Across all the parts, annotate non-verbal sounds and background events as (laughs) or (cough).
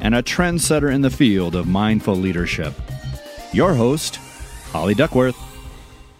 and a trendsetter in the field of mindful leadership. Your host, Holly Duckworth.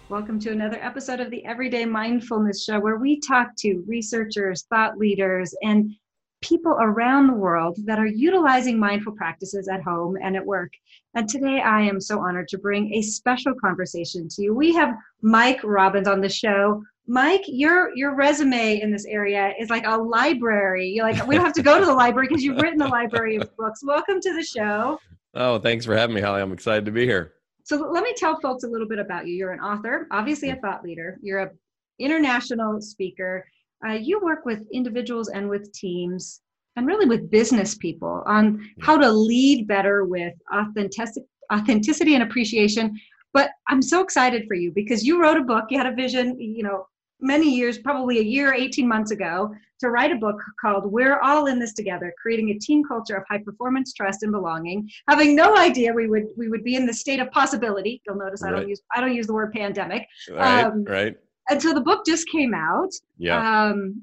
Welcome to another episode of the Everyday Mindfulness Show, where we talk to researchers, thought leaders, and people around the world that are utilizing mindful practices at home and at work. And today I am so honored to bring a special conversation to you. We have Mike Robbins on the show. Mike, your your resume in this area is like a library. You're like we don't have to go to the library because you've written a library of books. Welcome to the show. Oh, thanks for having me, Holly. I'm excited to be here. So let me tell folks a little bit about you. You're an author, obviously a thought leader. You're a international speaker. Uh, you work with individuals and with teams and really with business people on how to lead better with authenticity, authenticity and appreciation. But I'm so excited for you because you wrote a book, you had a vision, you know, many years, probably a year, 18 months ago, to write a book called We're All in This Together, creating a team culture of high performance, trust, and belonging. Having no idea we would we would be in the state of possibility. You'll notice I don't use I don't use the word pandemic. Right, um, right. And so the book just came out. Yeah. Um,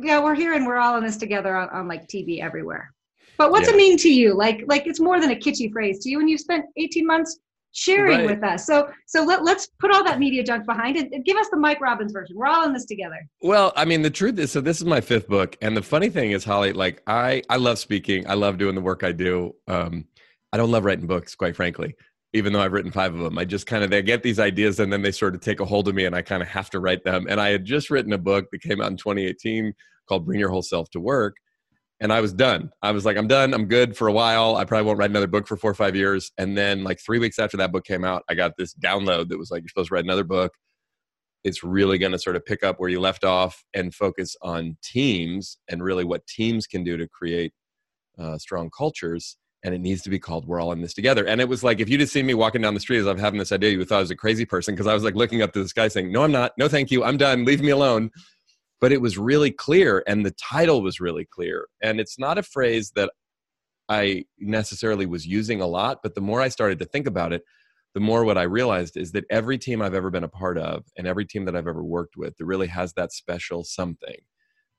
yeah, we're here and we're all in this together on, on like TV everywhere. But what's yeah. it mean to you? Like like it's more than a kitschy phrase to you, and you spent 18 months sharing right. with us. So so let, let's put all that media junk behind it and give us the Mike Robbins version. We're all in this together. Well, I mean, the truth is, so this is my fifth book, and the funny thing is, Holly, like I I love speaking. I love doing the work I do. Um, I don't love writing books, quite frankly. Even though I've written five of them, I just kind of they get these ideas and then they sort of take a hold of me, and I kind of have to write them. And I had just written a book that came out in 2018 called "Bring Your Whole Self to Work," and I was done. I was like, I'm done. I'm good for a while. I probably won't write another book for four or five years. And then, like three weeks after that book came out, I got this download that was like, you're supposed to write another book. It's really going to sort of pick up where you left off and focus on teams and really what teams can do to create uh, strong cultures. And it needs to be called "We're All in This Together." And it was like, if you just see me walking down the street as I'm having this idea, you would thought I was a crazy person because I was like looking up to the sky saying, "No, I'm not. No, thank you. I'm done. Leave me alone." But it was really clear and the title was really clear. And it's not a phrase that i necessarily was using a lot but the more i started to think about it the more what i realized is that every team i've ever been a part of and every team that i've ever worked with that really has that special something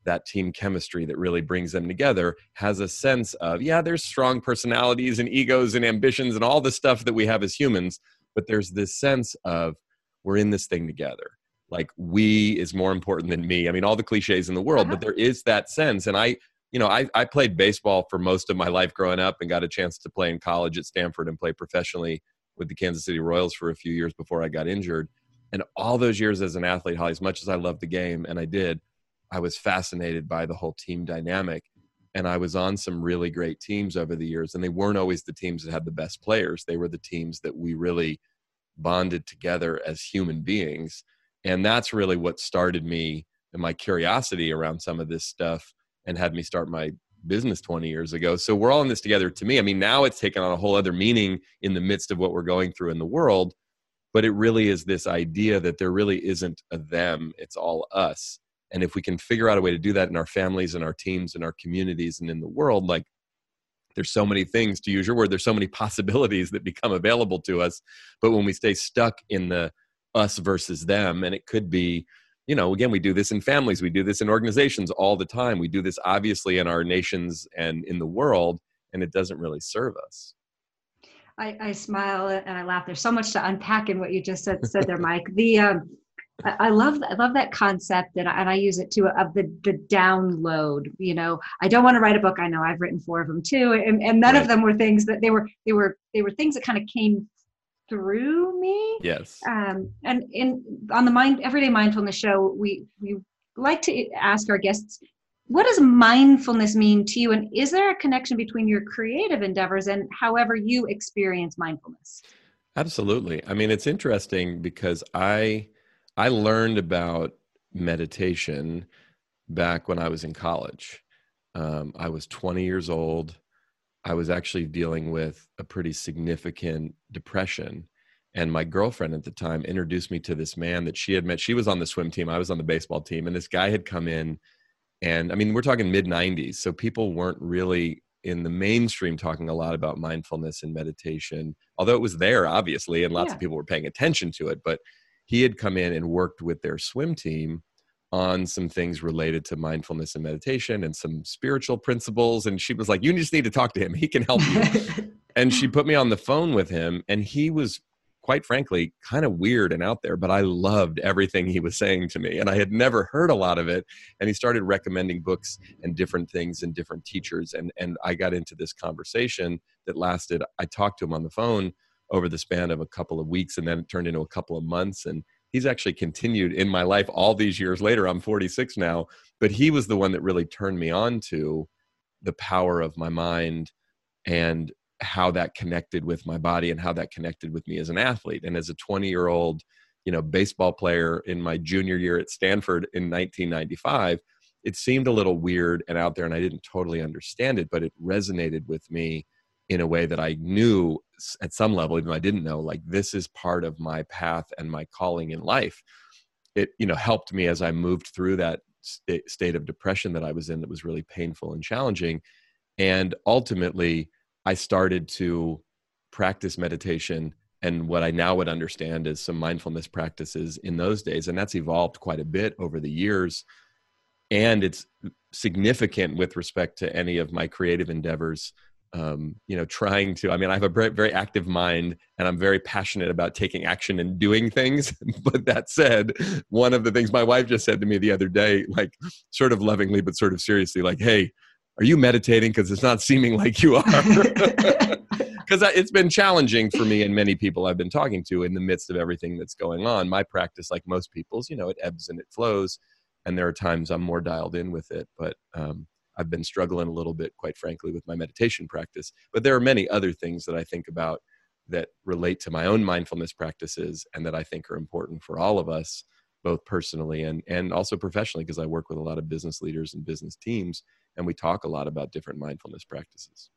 that team chemistry that really brings them together has a sense of yeah there's strong personalities and egos and ambitions and all the stuff that we have as humans but there's this sense of we're in this thing together like we is more important than me. I mean, all the cliches in the world, uh-huh. but there is that sense. And I, you know, I, I played baseball for most of my life growing up and got a chance to play in college at Stanford and play professionally with the Kansas City Royals for a few years before I got injured. And all those years as an athlete, Holly, as much as I loved the game, and I did, I was fascinated by the whole team dynamic. And I was on some really great teams over the years, and they weren't always the teams that had the best players. They were the teams that we really bonded together as human beings and that's really what started me and my curiosity around some of this stuff and had me start my business 20 years ago. So we're all in this together to me. I mean now it's taken on a whole other meaning in the midst of what we're going through in the world but it really is this idea that there really isn't a them it's all us. And if we can figure out a way to do that in our families and our teams and our communities and in the world like there's so many things to use your word there's so many (laughs) possibilities that become available to us. But when we stay stuck in the us versus them and it could be you know again we do this in families we do this in organizations all the time we do this obviously in our nations and in the world and it doesn't really serve us i, I smile and i laugh there's so much to unpack in what you just said, said there mike the um, I, love I love that concept, and I, and I use it too of the the download. You know, I don't want to write a book. I know I've written four of them too, and, and none right. of them were things that they were they were they were things that kind of came through me. Yes. Um, and in on the mind everyday mindfulness show, we we like to ask our guests, what does mindfulness mean to you, and is there a connection between your creative endeavors and however you experience mindfulness? Absolutely. I mean, it's interesting because I I learned about meditation back when I was in college. Um, I was 20 years old. I was actually dealing with a pretty significant depression. And my girlfriend at the time introduced me to this man that she had met. She was on the swim team, I was on the baseball team. And this guy had come in. And I mean, we're talking mid 90s. So people weren't really in the mainstream talking a lot about mindfulness and meditation, although it was there, obviously, and lots yeah. of people were paying attention to it. But he had come in and worked with their swim team on some things related to mindfulness and meditation and some spiritual principles. And she was like, You just need to talk to him. He can help you. (laughs) and she put me on the phone with him. And he was, quite frankly, kind of weird and out there, but I loved everything he was saying to me. And I had never heard a lot of it. And he started recommending books and different things and different teachers. And, and I got into this conversation that lasted, I talked to him on the phone over the span of a couple of weeks and then it turned into a couple of months. And he's actually continued in my life all these years later. I'm 46 now, but he was the one that really turned me on to the power of my mind and how that connected with my body and how that connected with me as an athlete and as a 20 year old you know baseball player in my junior year at stanford in 1995 it seemed a little weird and out there and i didn't totally understand it but it resonated with me in a way that i knew at some level even though i didn't know like this is part of my path and my calling in life. It you know helped me as i moved through that st- eh, state of depression that i was in that was really painful and challenging. And ultimately i started to practice meditation and what i now would understand is some mindfulness practices in those days. And that's evolved quite a bit over the years. And it's significant with respect to any of my creative endeavors um, you know, trying to, I mean, I have a very, very active mind and I'm very passionate about taking action and doing things. (laughs) but that said, one of the things my wife just said to me the other day, like sort of lovingly, but sort of seriously, like, hey, are you meditating? Because it's not seeming like you are. (laughs) Because it's been challenging for me and many people I've been talking to in the midst of everything that's going on. My practice, like most people's, you know, it ebbs and it flows. And there are times I'm more dialed in with it. But, um, I've been struggling a little bit, quite frankly, with my meditation practice. But there are many other things that I think about that relate to my own mindfulness practices and that I think are important for all of us, both personally and, and also professionally, because I work with a lot of business leaders and business teams, and we talk a lot about different mindfulness practices.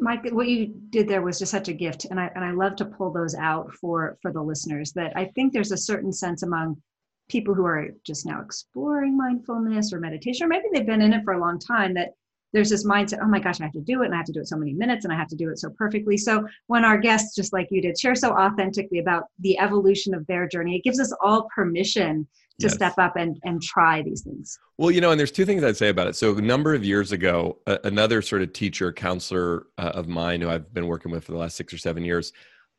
Mike, what you did there was just such a gift, and I and I love to pull those out for for the listeners. That I think there's a certain sense among people who are just now exploring mindfulness or meditation, or maybe they've been in it for a long time, that there's this mindset, oh my gosh, I have to do it and I have to do it so many minutes and I have to do it so perfectly. So when our guests, just like you did, share so authentically about the evolution of their journey, it gives us all permission to yes. step up and, and try these things. Well, you know, and there's two things I'd say about it. So a number of years ago, another sort of teacher, counselor uh, of mine who I've been working with for the last six or seven years,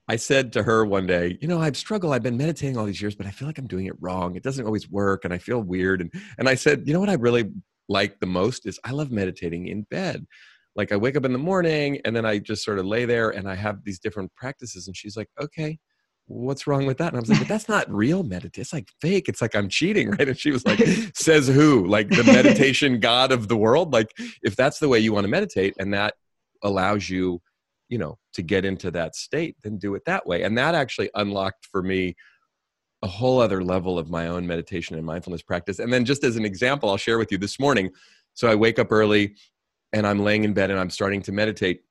I said to her one day, you know, I've struggled. I've been meditating all these years, but I feel like I'm doing it wrong. It doesn't always work, and I feel weird. And and I said, you know what I really like the most is I love meditating in bed. Like I wake up in the morning and then I just sort of lay there and I have these different practices. And she's like, okay, what's wrong with that? And I was like, but that's not real meditation. It's like fake. It's like I'm cheating, (laughs) right? And she was like, (laughs) says who? Like the (laughs) meditation god of the world? Like if that's the way you want to meditate and that allows you you know to get into that state then do it that way and that actually unlocked for me a whole other level of my own meditation and mindfulness practice and then just as an example i'll share with you this morning so i wake up early and i'm laying in bed and i'm starting to meditate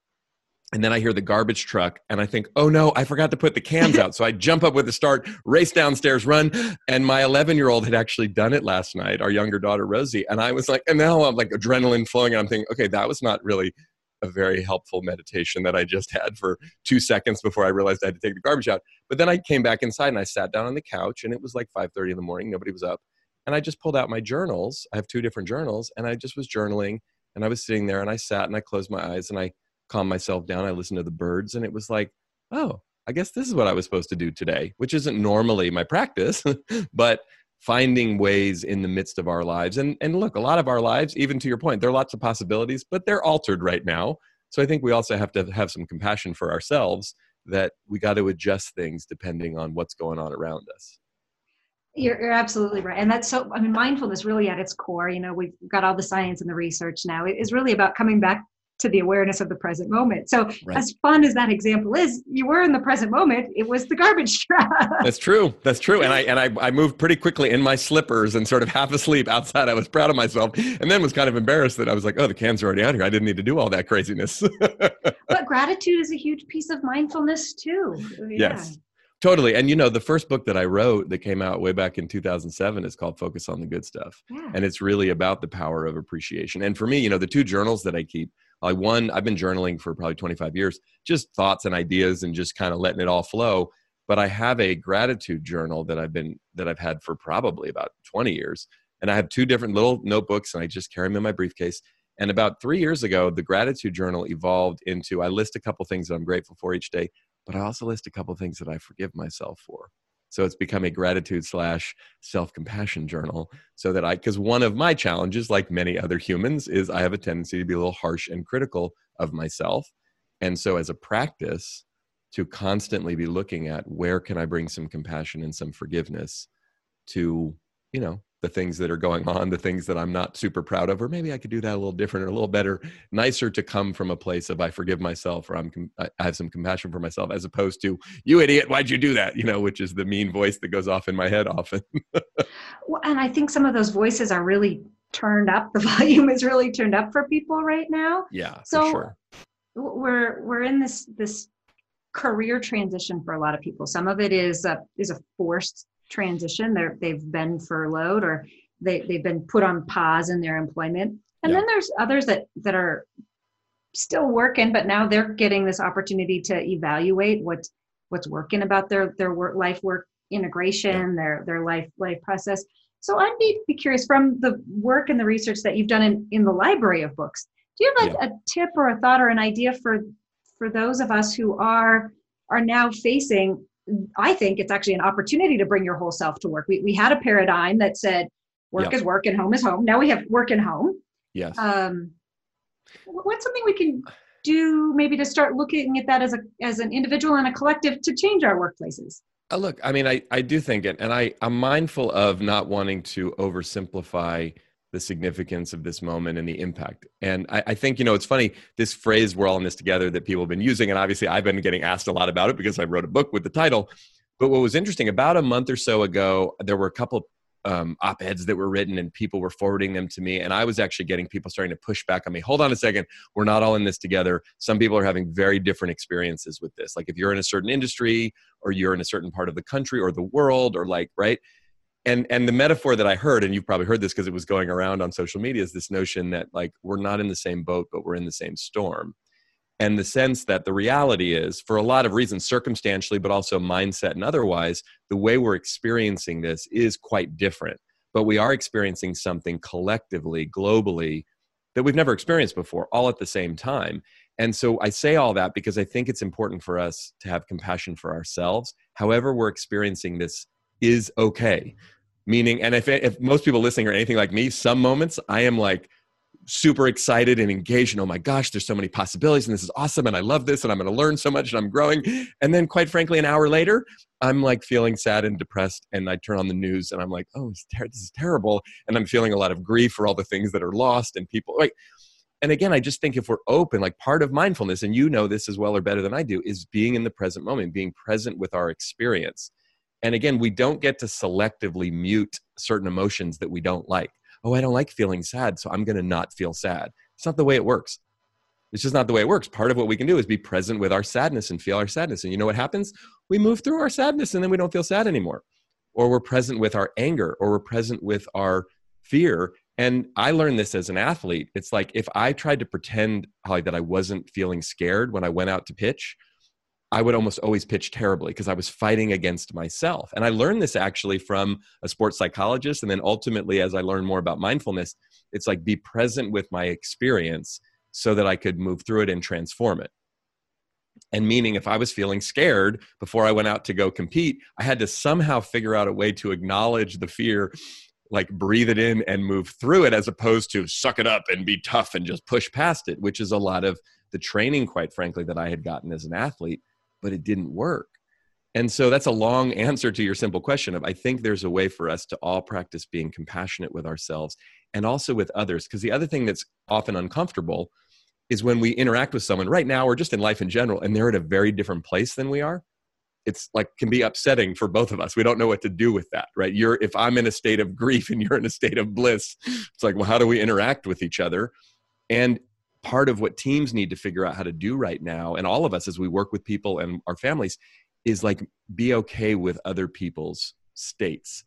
and then I hear the garbage truck and I think, oh no, I forgot to put the cans out. So I jump up with a start, race downstairs, run. And my 11 year old had actually done it last night, our younger daughter, Rosie. And I was like, and now I'm like adrenaline flowing. And I'm thinking, okay, that was not really a very helpful meditation that I just (laughs) had for two seconds before I realized I had to take the garbage out. But then I came back inside and I sat down on the couch and it was like 5:30 in the morning. Nobody was up. And I just pulled out my journals. I have two different journals and I just was journaling and I was sitting there and I sat and I closed my eyes and I calmed myself down. I listened to the birds and it was like, oh, I guess this is what I was supposed to do today, which isn't normally my practice, (laughs) but finding ways in the midst of our lives. And, and look, a lot of our lives, even to your point, there are lots of possibilities, but they're altered right now. So I think we also have to have some compassion for ourselves that we got to adjust things depending on what's going on around us. You're, you're, absolutely right. And that's so, I mean, mindfulness really at its core, you know, we've got all the science and the research now. It is really about coming back to the awareness of the present moment. So, right. as fun as that example is, you were in the present moment. It was the garbage (laughs) truck. That's true. That's true. And I and I, I moved pretty quickly in my slippers and sort of half asleep outside. I was proud of myself, and then was kind of embarrassed that I was like, "Oh, the cans are already out here. I didn't need to do all that craziness." (laughs) but gratitude is a huge piece of mindfulness too. Yeah. Yes. Totally. And you know, the first book that I wrote that came out way back in 2007 is called Focus on the Good Stuff. Yeah. And it's really about the power of appreciation. And for me, you know, the two journals that I keep, I one, I've been journaling for probably 25 years, just thoughts and ideas and just kind of letting it all flow. But I have a gratitude journal that I've been that I've had for probably about 20 years. And I have two different little notebooks and I just carry them in my briefcase. And about three years ago, the gratitude journal evolved into I list a couple things that I'm grateful for each day but I also list a couple things that I forgive myself for. So it's become a gratitude slash self compassion journal so that I, because one of my challenges, like many other humans, is I have a tendency to be a little harsh and critical of myself. And so as a practice, to constantly be looking at where can I bring some compassion and some forgiveness to, you know, the things that are going on, the things that I'm not super proud of, or maybe I could do that a little different or a little better, nicer to come from a place of I forgive myself or I'm I have some compassion for myself, as opposed to you idiot, why'd you do that? You know, which is the mean voice that goes off in my head often. well, and I think some of those voices are really turned up. The (laughs) volume is really turned up for people right now. Yeah, so sure. we're we're in this this career transition for a lot of people. Some of it is a is a forced transition. They're, they've been furloughed or they, they've been put on pause in their employment. And yeah. then there's others that, that are still working, but now they're getting this opportunity to evaluate what's, what's working about their, their work, life work integration, yeah. their, their life, life process. So I'd be, be curious from the work and the research that you've done in, in the library of books, do you have like yeah. a tip or a thought or an idea for, for those of us who are, are now facing I think it's actually an opportunity to bring your whole self to work. We, we had a paradigm that said work is work and home is home. Now we have work and home. Yes. Um, what's something we can do maybe to start looking at that as a as an individual and a collective to change our workplaces? Uh, look, I mean, I, I do think it, and I, I'm mindful of not wanting to oversimplify the significance of this moment and the impact. And I, I, think, you know, it's funny, this phrase, we're all in this together, that people have been using. And obviously, I've been getting asked a lot about it because I wrote a book with the title. But what was interesting, about a month or so ago, there were a couple um, op eds that were written and people were forwarding them to me. And I was actually getting people starting to push back on me. Hold on a second. We're not all in this together. Some people are having very different experiences with this. Like if you're in a certain industry or you're in a certain part of the country or the world or like, right? And and the metaphor that i heard and you've probably heard this because it was going around on social media is this notion that like we're not in the same boat but we're in the same storm. And the sense that the reality is for a lot of reasons circumstantially but also mindset and otherwise the way we're experiencing this is quite different. But we are experiencing something collectively globally that we've never experienced before all at the same time. And so i say all that because i think it's important for us to have compassion for ourselves. However we're experiencing this is okay meaning and if, if most people listening are anything like me some moments i am like super excited and engaged and oh my gosh there's so many possibilities and this is awesome and i love this and i'm going to learn so much and i'm growing. And then quite frankly an hour later i'm like feeling sad and depressed and i turn on the news and i'm like oh ter- this is terrible. And i'm feeling a lot of grief for all the things that are lost and people like and again i just think if we're open like part of mindfulness and you know this as well or better than i do is being in the present moment being present with our experience and again, we don't get to selectively mute certain emotions that we don't like. Oh, I don't like feeling sad, so I'm going to not feel sad. It's not the way it works. It's just not the way it works. Part of what we can do is be present with our sadness and feel our sadness. And you know what happens? We move through our sadness and then we don't feel sad anymore. Or we're present with our anger or we're present with our fear. And I learned this as an athlete. It's like if I tried to pretend Holly, that I wasn't feeling scared when I went out to pitch, I would almost always pitch terribly because I was fighting against myself. And I learned this actually from a sports psychologist. And then ultimately, as I learned more about mindfulness, it's like be present with my experience so that I could move through it and transform it. And meaning, if I was feeling scared before I went out to go compete, I had to somehow figure out a way to acknowledge the fear, like breathe it in and move through it, as opposed to suck it up and be tough and just push past it, which is a lot of the training, quite frankly, that I had gotten as an athlete, but it didn't work. And so that's a long answer to your simple question of I think there's a way for us to all practice being compassionate with ourselves and also with others. Because the other thing that's often uncomfortable is when we interact with someone right now or just in life in general and they're at a very different place than we are it's like can be upsetting for both of us we don't know what to do with that right you're if i'm in a state of grief and you're in a state of bliss it's like well how do we interact with each other and part of what teams need to figure out how to do right now and all of us as we work with people and our families is like be okay with other people's states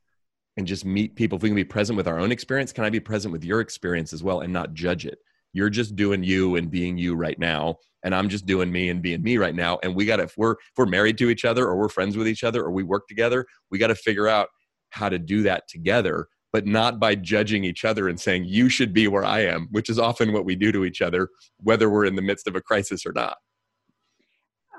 and just meet people. If we can be present with our own experience can i be present with your experience as well and not judge it? You're just doing you and being you right now and i'm just doing me and being me right now and we got to if we're if we're married to each other or we're friends with each other or we work together we got to figure out how to do that together but not by judging each other and saying you should be where i am which is often what we do to each other whether we're in the midst of a crisis or not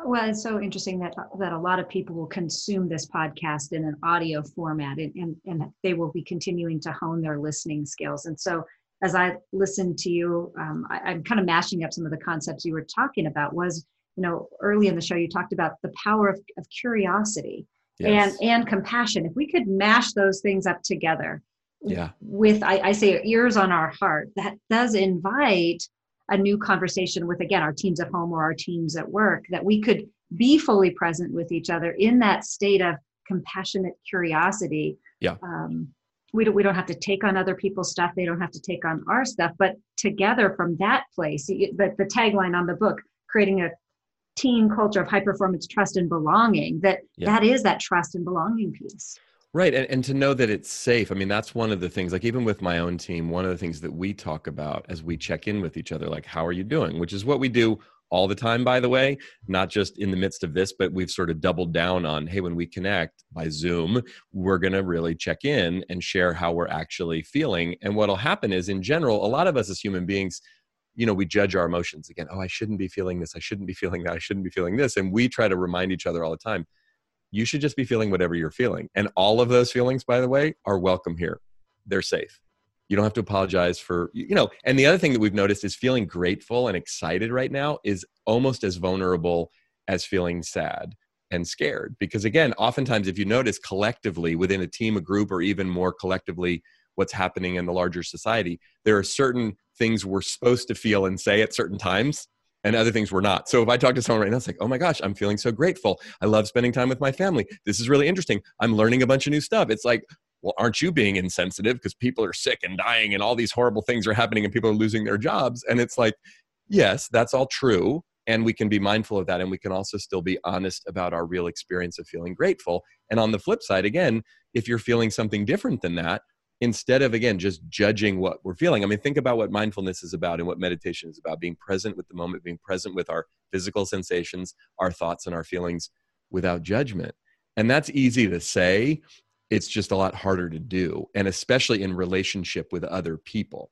well it's so interesting that that a lot of people will consume this podcast in an audio format and, and, and they will be continuing to hone their listening skills and so as I listened to you, um, I, am kind of mashing up some of the concepts you were talking about. Was you know early in the show you talked about the power of, of curiosity yes. and and compassion. If we could mash those things up together, yeah, with I, I say ears on our heart, that does invite a new conversation with again our teams at home or our teams at work that we could be fully present with each other in that state of compassionate curiosity. Yeah. Um, we don't, we don't have to take on other people's stuff they don't have to take on our stuff but together from that place the, the tagline on the book creating a team culture of high performance trust and belonging that yeah. that is that trust and belonging piece right and, and to know that it's safe i mean that's one of the things like even with my own team one of the things that we talk about as we check in with each other like how are you doing which is what we do all the time, by the way, not just in the midst of this, but we've sort of doubled down on hey, when we connect by Zoom, we're going to really check in and share how we're actually feeling. And what'll happen is, in general, a lot of us as human beings, you know, we judge our emotions again. Oh, I shouldn't be feeling this. I shouldn't be feeling that. I shouldn't be feeling this. And we try to remind each other all the time you should just be feeling whatever you're feeling. And all of those feelings, by the way, are welcome here. They're safe. You don't have to apologize for, you know. And the other thing that we've noticed is feeling grateful and excited right now is almost as vulnerable as feeling sad and scared. Because again, oftentimes, if you notice collectively within a team, a group, or even more collectively, what's happening in the larger society, there are certain things we're supposed to feel and say at certain times and other things we're not. So if I talk to someone right now, it's like, oh my gosh, I'm feeling so grateful. I love spending time with my family. This is really interesting. I'm learning a bunch of new stuff. It's like, well, aren't you being insensitive because people are sick and dying and all these horrible things are happening and people are losing their jobs? And it's like, yes, that's all true. And we can be mindful of that. And we can also still be honest about our real experience of feeling grateful. And on the flip side, again, if you're feeling something different than that, instead of, again, just judging what we're feeling, I mean, think about what mindfulness is about and what meditation is about being present with the moment, being present with our physical sensations, our thoughts, and our feelings without judgment. And that's easy to say. It's just a lot harder to do and especially in relationship with other people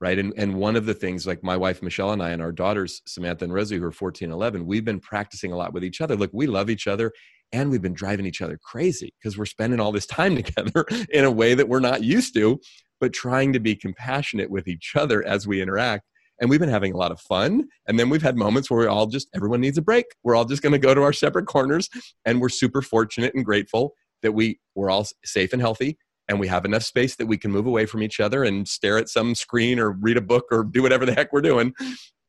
right? And and one of the things like my wife michelle and i and our daughters samantha and rosie who are 14 and 11 we've been practicing a lot with each other. Look we love each other and we've been driving each other crazy because we're spending all this time (laughs) together in a way that we're not used to but trying to be compassionate with each other as we interact. And we've been having a lot of fun. And then we've had moments where we all just everyone needs a break. We're all just going to go to our separate corners. And we're super fortunate and grateful that we we're all safe and healthy. And we have enough space that we can move away from each other and stare at some screen or read a book or do whatever the heck we're doing.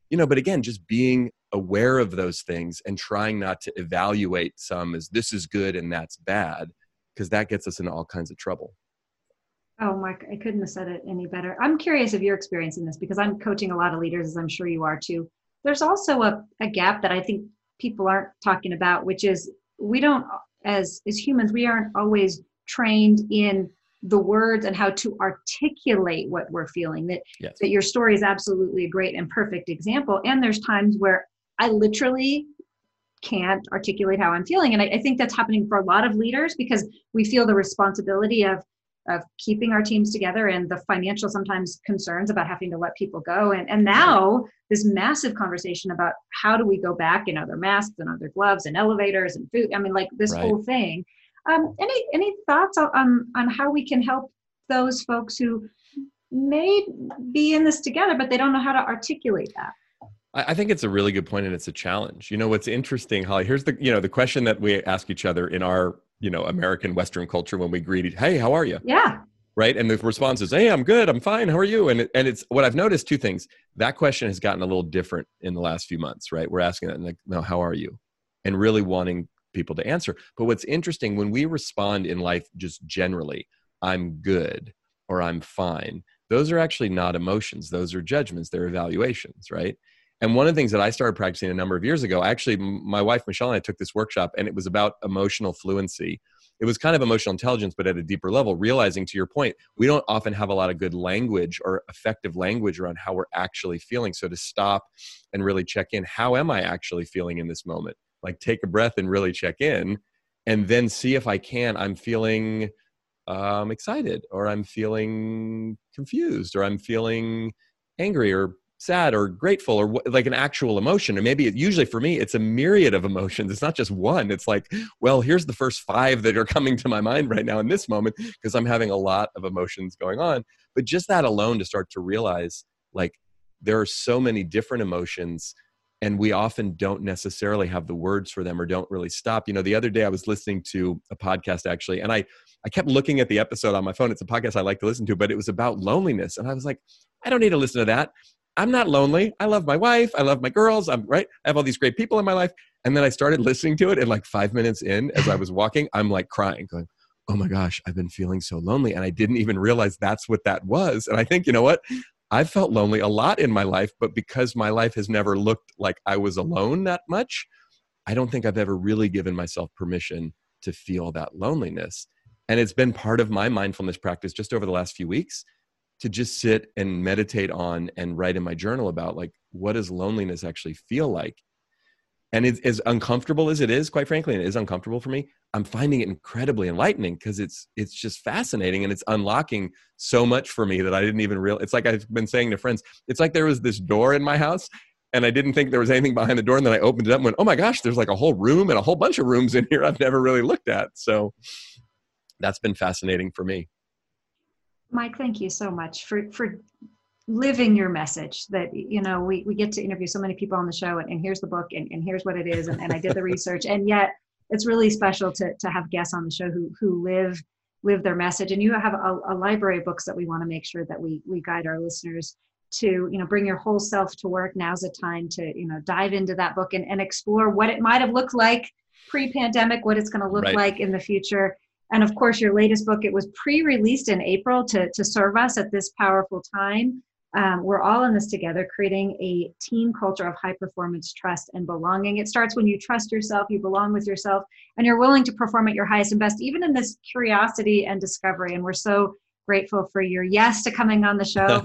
You know but again just being aware of those things and trying not to evaluate some as this is good and that's bad because that gets us into all kinds of trouble. Oh mike i couldn't have said it any better. I'm curious if you're experiencing this because i'm coaching a lot of leaders as i'm sure you are too. There's also a, a gap that i think people aren't talking about which is we don't as as humans we aren't always trained in the words and how to articulate what we're feeling that yes. that your story is absolutely a great and perfect example. And there's times where i literally can't articulate how i'm feeling. And I, I think that's happening for a lot of leaders because we feel the responsibility of of keeping our teams together and the financial sometimes concerns about having to let people go. And and now this massive conversation about how do we go back in other masks and other gloves and elevators and food i mean like this right. whole thing. Um, any any thoughts on on how we can help those folks who may be in this together but they don't know how to articulate that I think it's a really good point and it's a challenge. You know, what's interesting, Holly, here's the, you know, the question that we ask each other in our, you know, American Western culture when we greet, hey, how are you? Yeah. Right. And the response is, hey, I'm good. I'm fine. How are you? And, and it's what I've noticed two things. That question has gotten a little different in the last few months, right? We're asking that, like, no, how are you? And really wanting people to answer. But what's interesting when we respond in life just generally, I'm good or I'm fine, those are actually not emotions. Those are judgments, they're evaluations, right? And one of the things that I started practicing a number of years ago, actually, my wife Michelle and I took this workshop, and it was about emotional fluency. It was kind of emotional intelligence, but at a deeper level, realizing to your point, we don't often have a lot of good language or effective language around how we're actually feeling. So to stop and really check in, how am I actually feeling in this moment? Like take a breath and really check in, and then see if I can. I'm feeling um, excited, or I'm feeling confused, or I'm feeling angry, or sad or grateful or like an actual emotion and maybe it, usually for me it's a myriad of emotions. It's not just one. It's like well here's the first five that are coming to my mind right now in this moment because i'm having a lot of emotions going on. But just that alone to start to realize like there are so many different emotions and we often don't necessarily have the words for them or don't really stop. You know the other day i was listening to a podcast actually and i i kept looking at the episode on my phone. It's a podcast i like to listen to but it was about loneliness and i was like i don't need to listen to that I'm not lonely. I love my wife. I love my girls. I'm right. I have all these great people in my life. And then I started listening to it, and like five minutes in, as I was walking, I'm like crying, going, "Oh my gosh, I've been feeling so lonely," and I didn't even realize that's what that was. And I think you know what? I've felt lonely a lot in my life, but because my life has never looked like I was alone that much, I don't think I've ever really given myself permission to feel that loneliness. And it's been part of my mindfulness practice just over the last few weeks to just sit and meditate on and write in my journal about like what does loneliness actually feel like? And it, as uncomfortable as it is quite frankly and it is uncomfortable for me i'm finding it incredibly enlightening because it's it's just fascinating and it's unlocking so much for me that i didn't even real it's like i've been saying to friends it's like there was this door in my house and i didn't think there was anything behind the door and then i opened it up and went oh my gosh there's like a whole room and a whole bunch of rooms in here i've never really looked at. So that's been fascinating for me Mike, thank you so much for for living your message that you know we, we get to interview so many people on the show and, and here's the book and, and here's what it is and, and i did the research. And yet it's really special to, to have guests on the show who who live live their message. And you have a, a library of books that we want to make sure that we we guide our listeners to you know bring your whole self to work. Now's the time to you know dive into that book and, and explore what it might have looked like pre-pandemic what it's going to look right. like in the future and of course, your latest book, it was pre released in April to, to serve us at this powerful time. Um, we're all in this together, creating a team culture of high performance, trust, and belonging. It starts when you trust yourself, you belong with yourself, and you're willing to perform at your highest and best, even in this curiosity and discovery. And we're so grateful for your yes to coming on the show.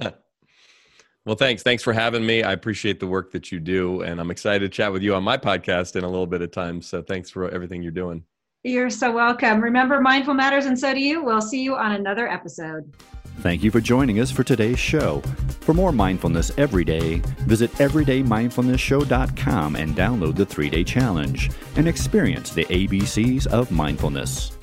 (laughs) well, thanks. Thanks for having me. I appreciate the work that you do, and I'm excited to chat with you on my podcast in a little bit of time. So thanks for everything you're doing. You're so welcome. Remember, mindful matters, and so do you. We'll see you on another episode. Thank you for joining us for today's show. For more mindfulness every day, visit everydaymindfulnessshow.com and download the three day challenge and experience the ABCs of mindfulness.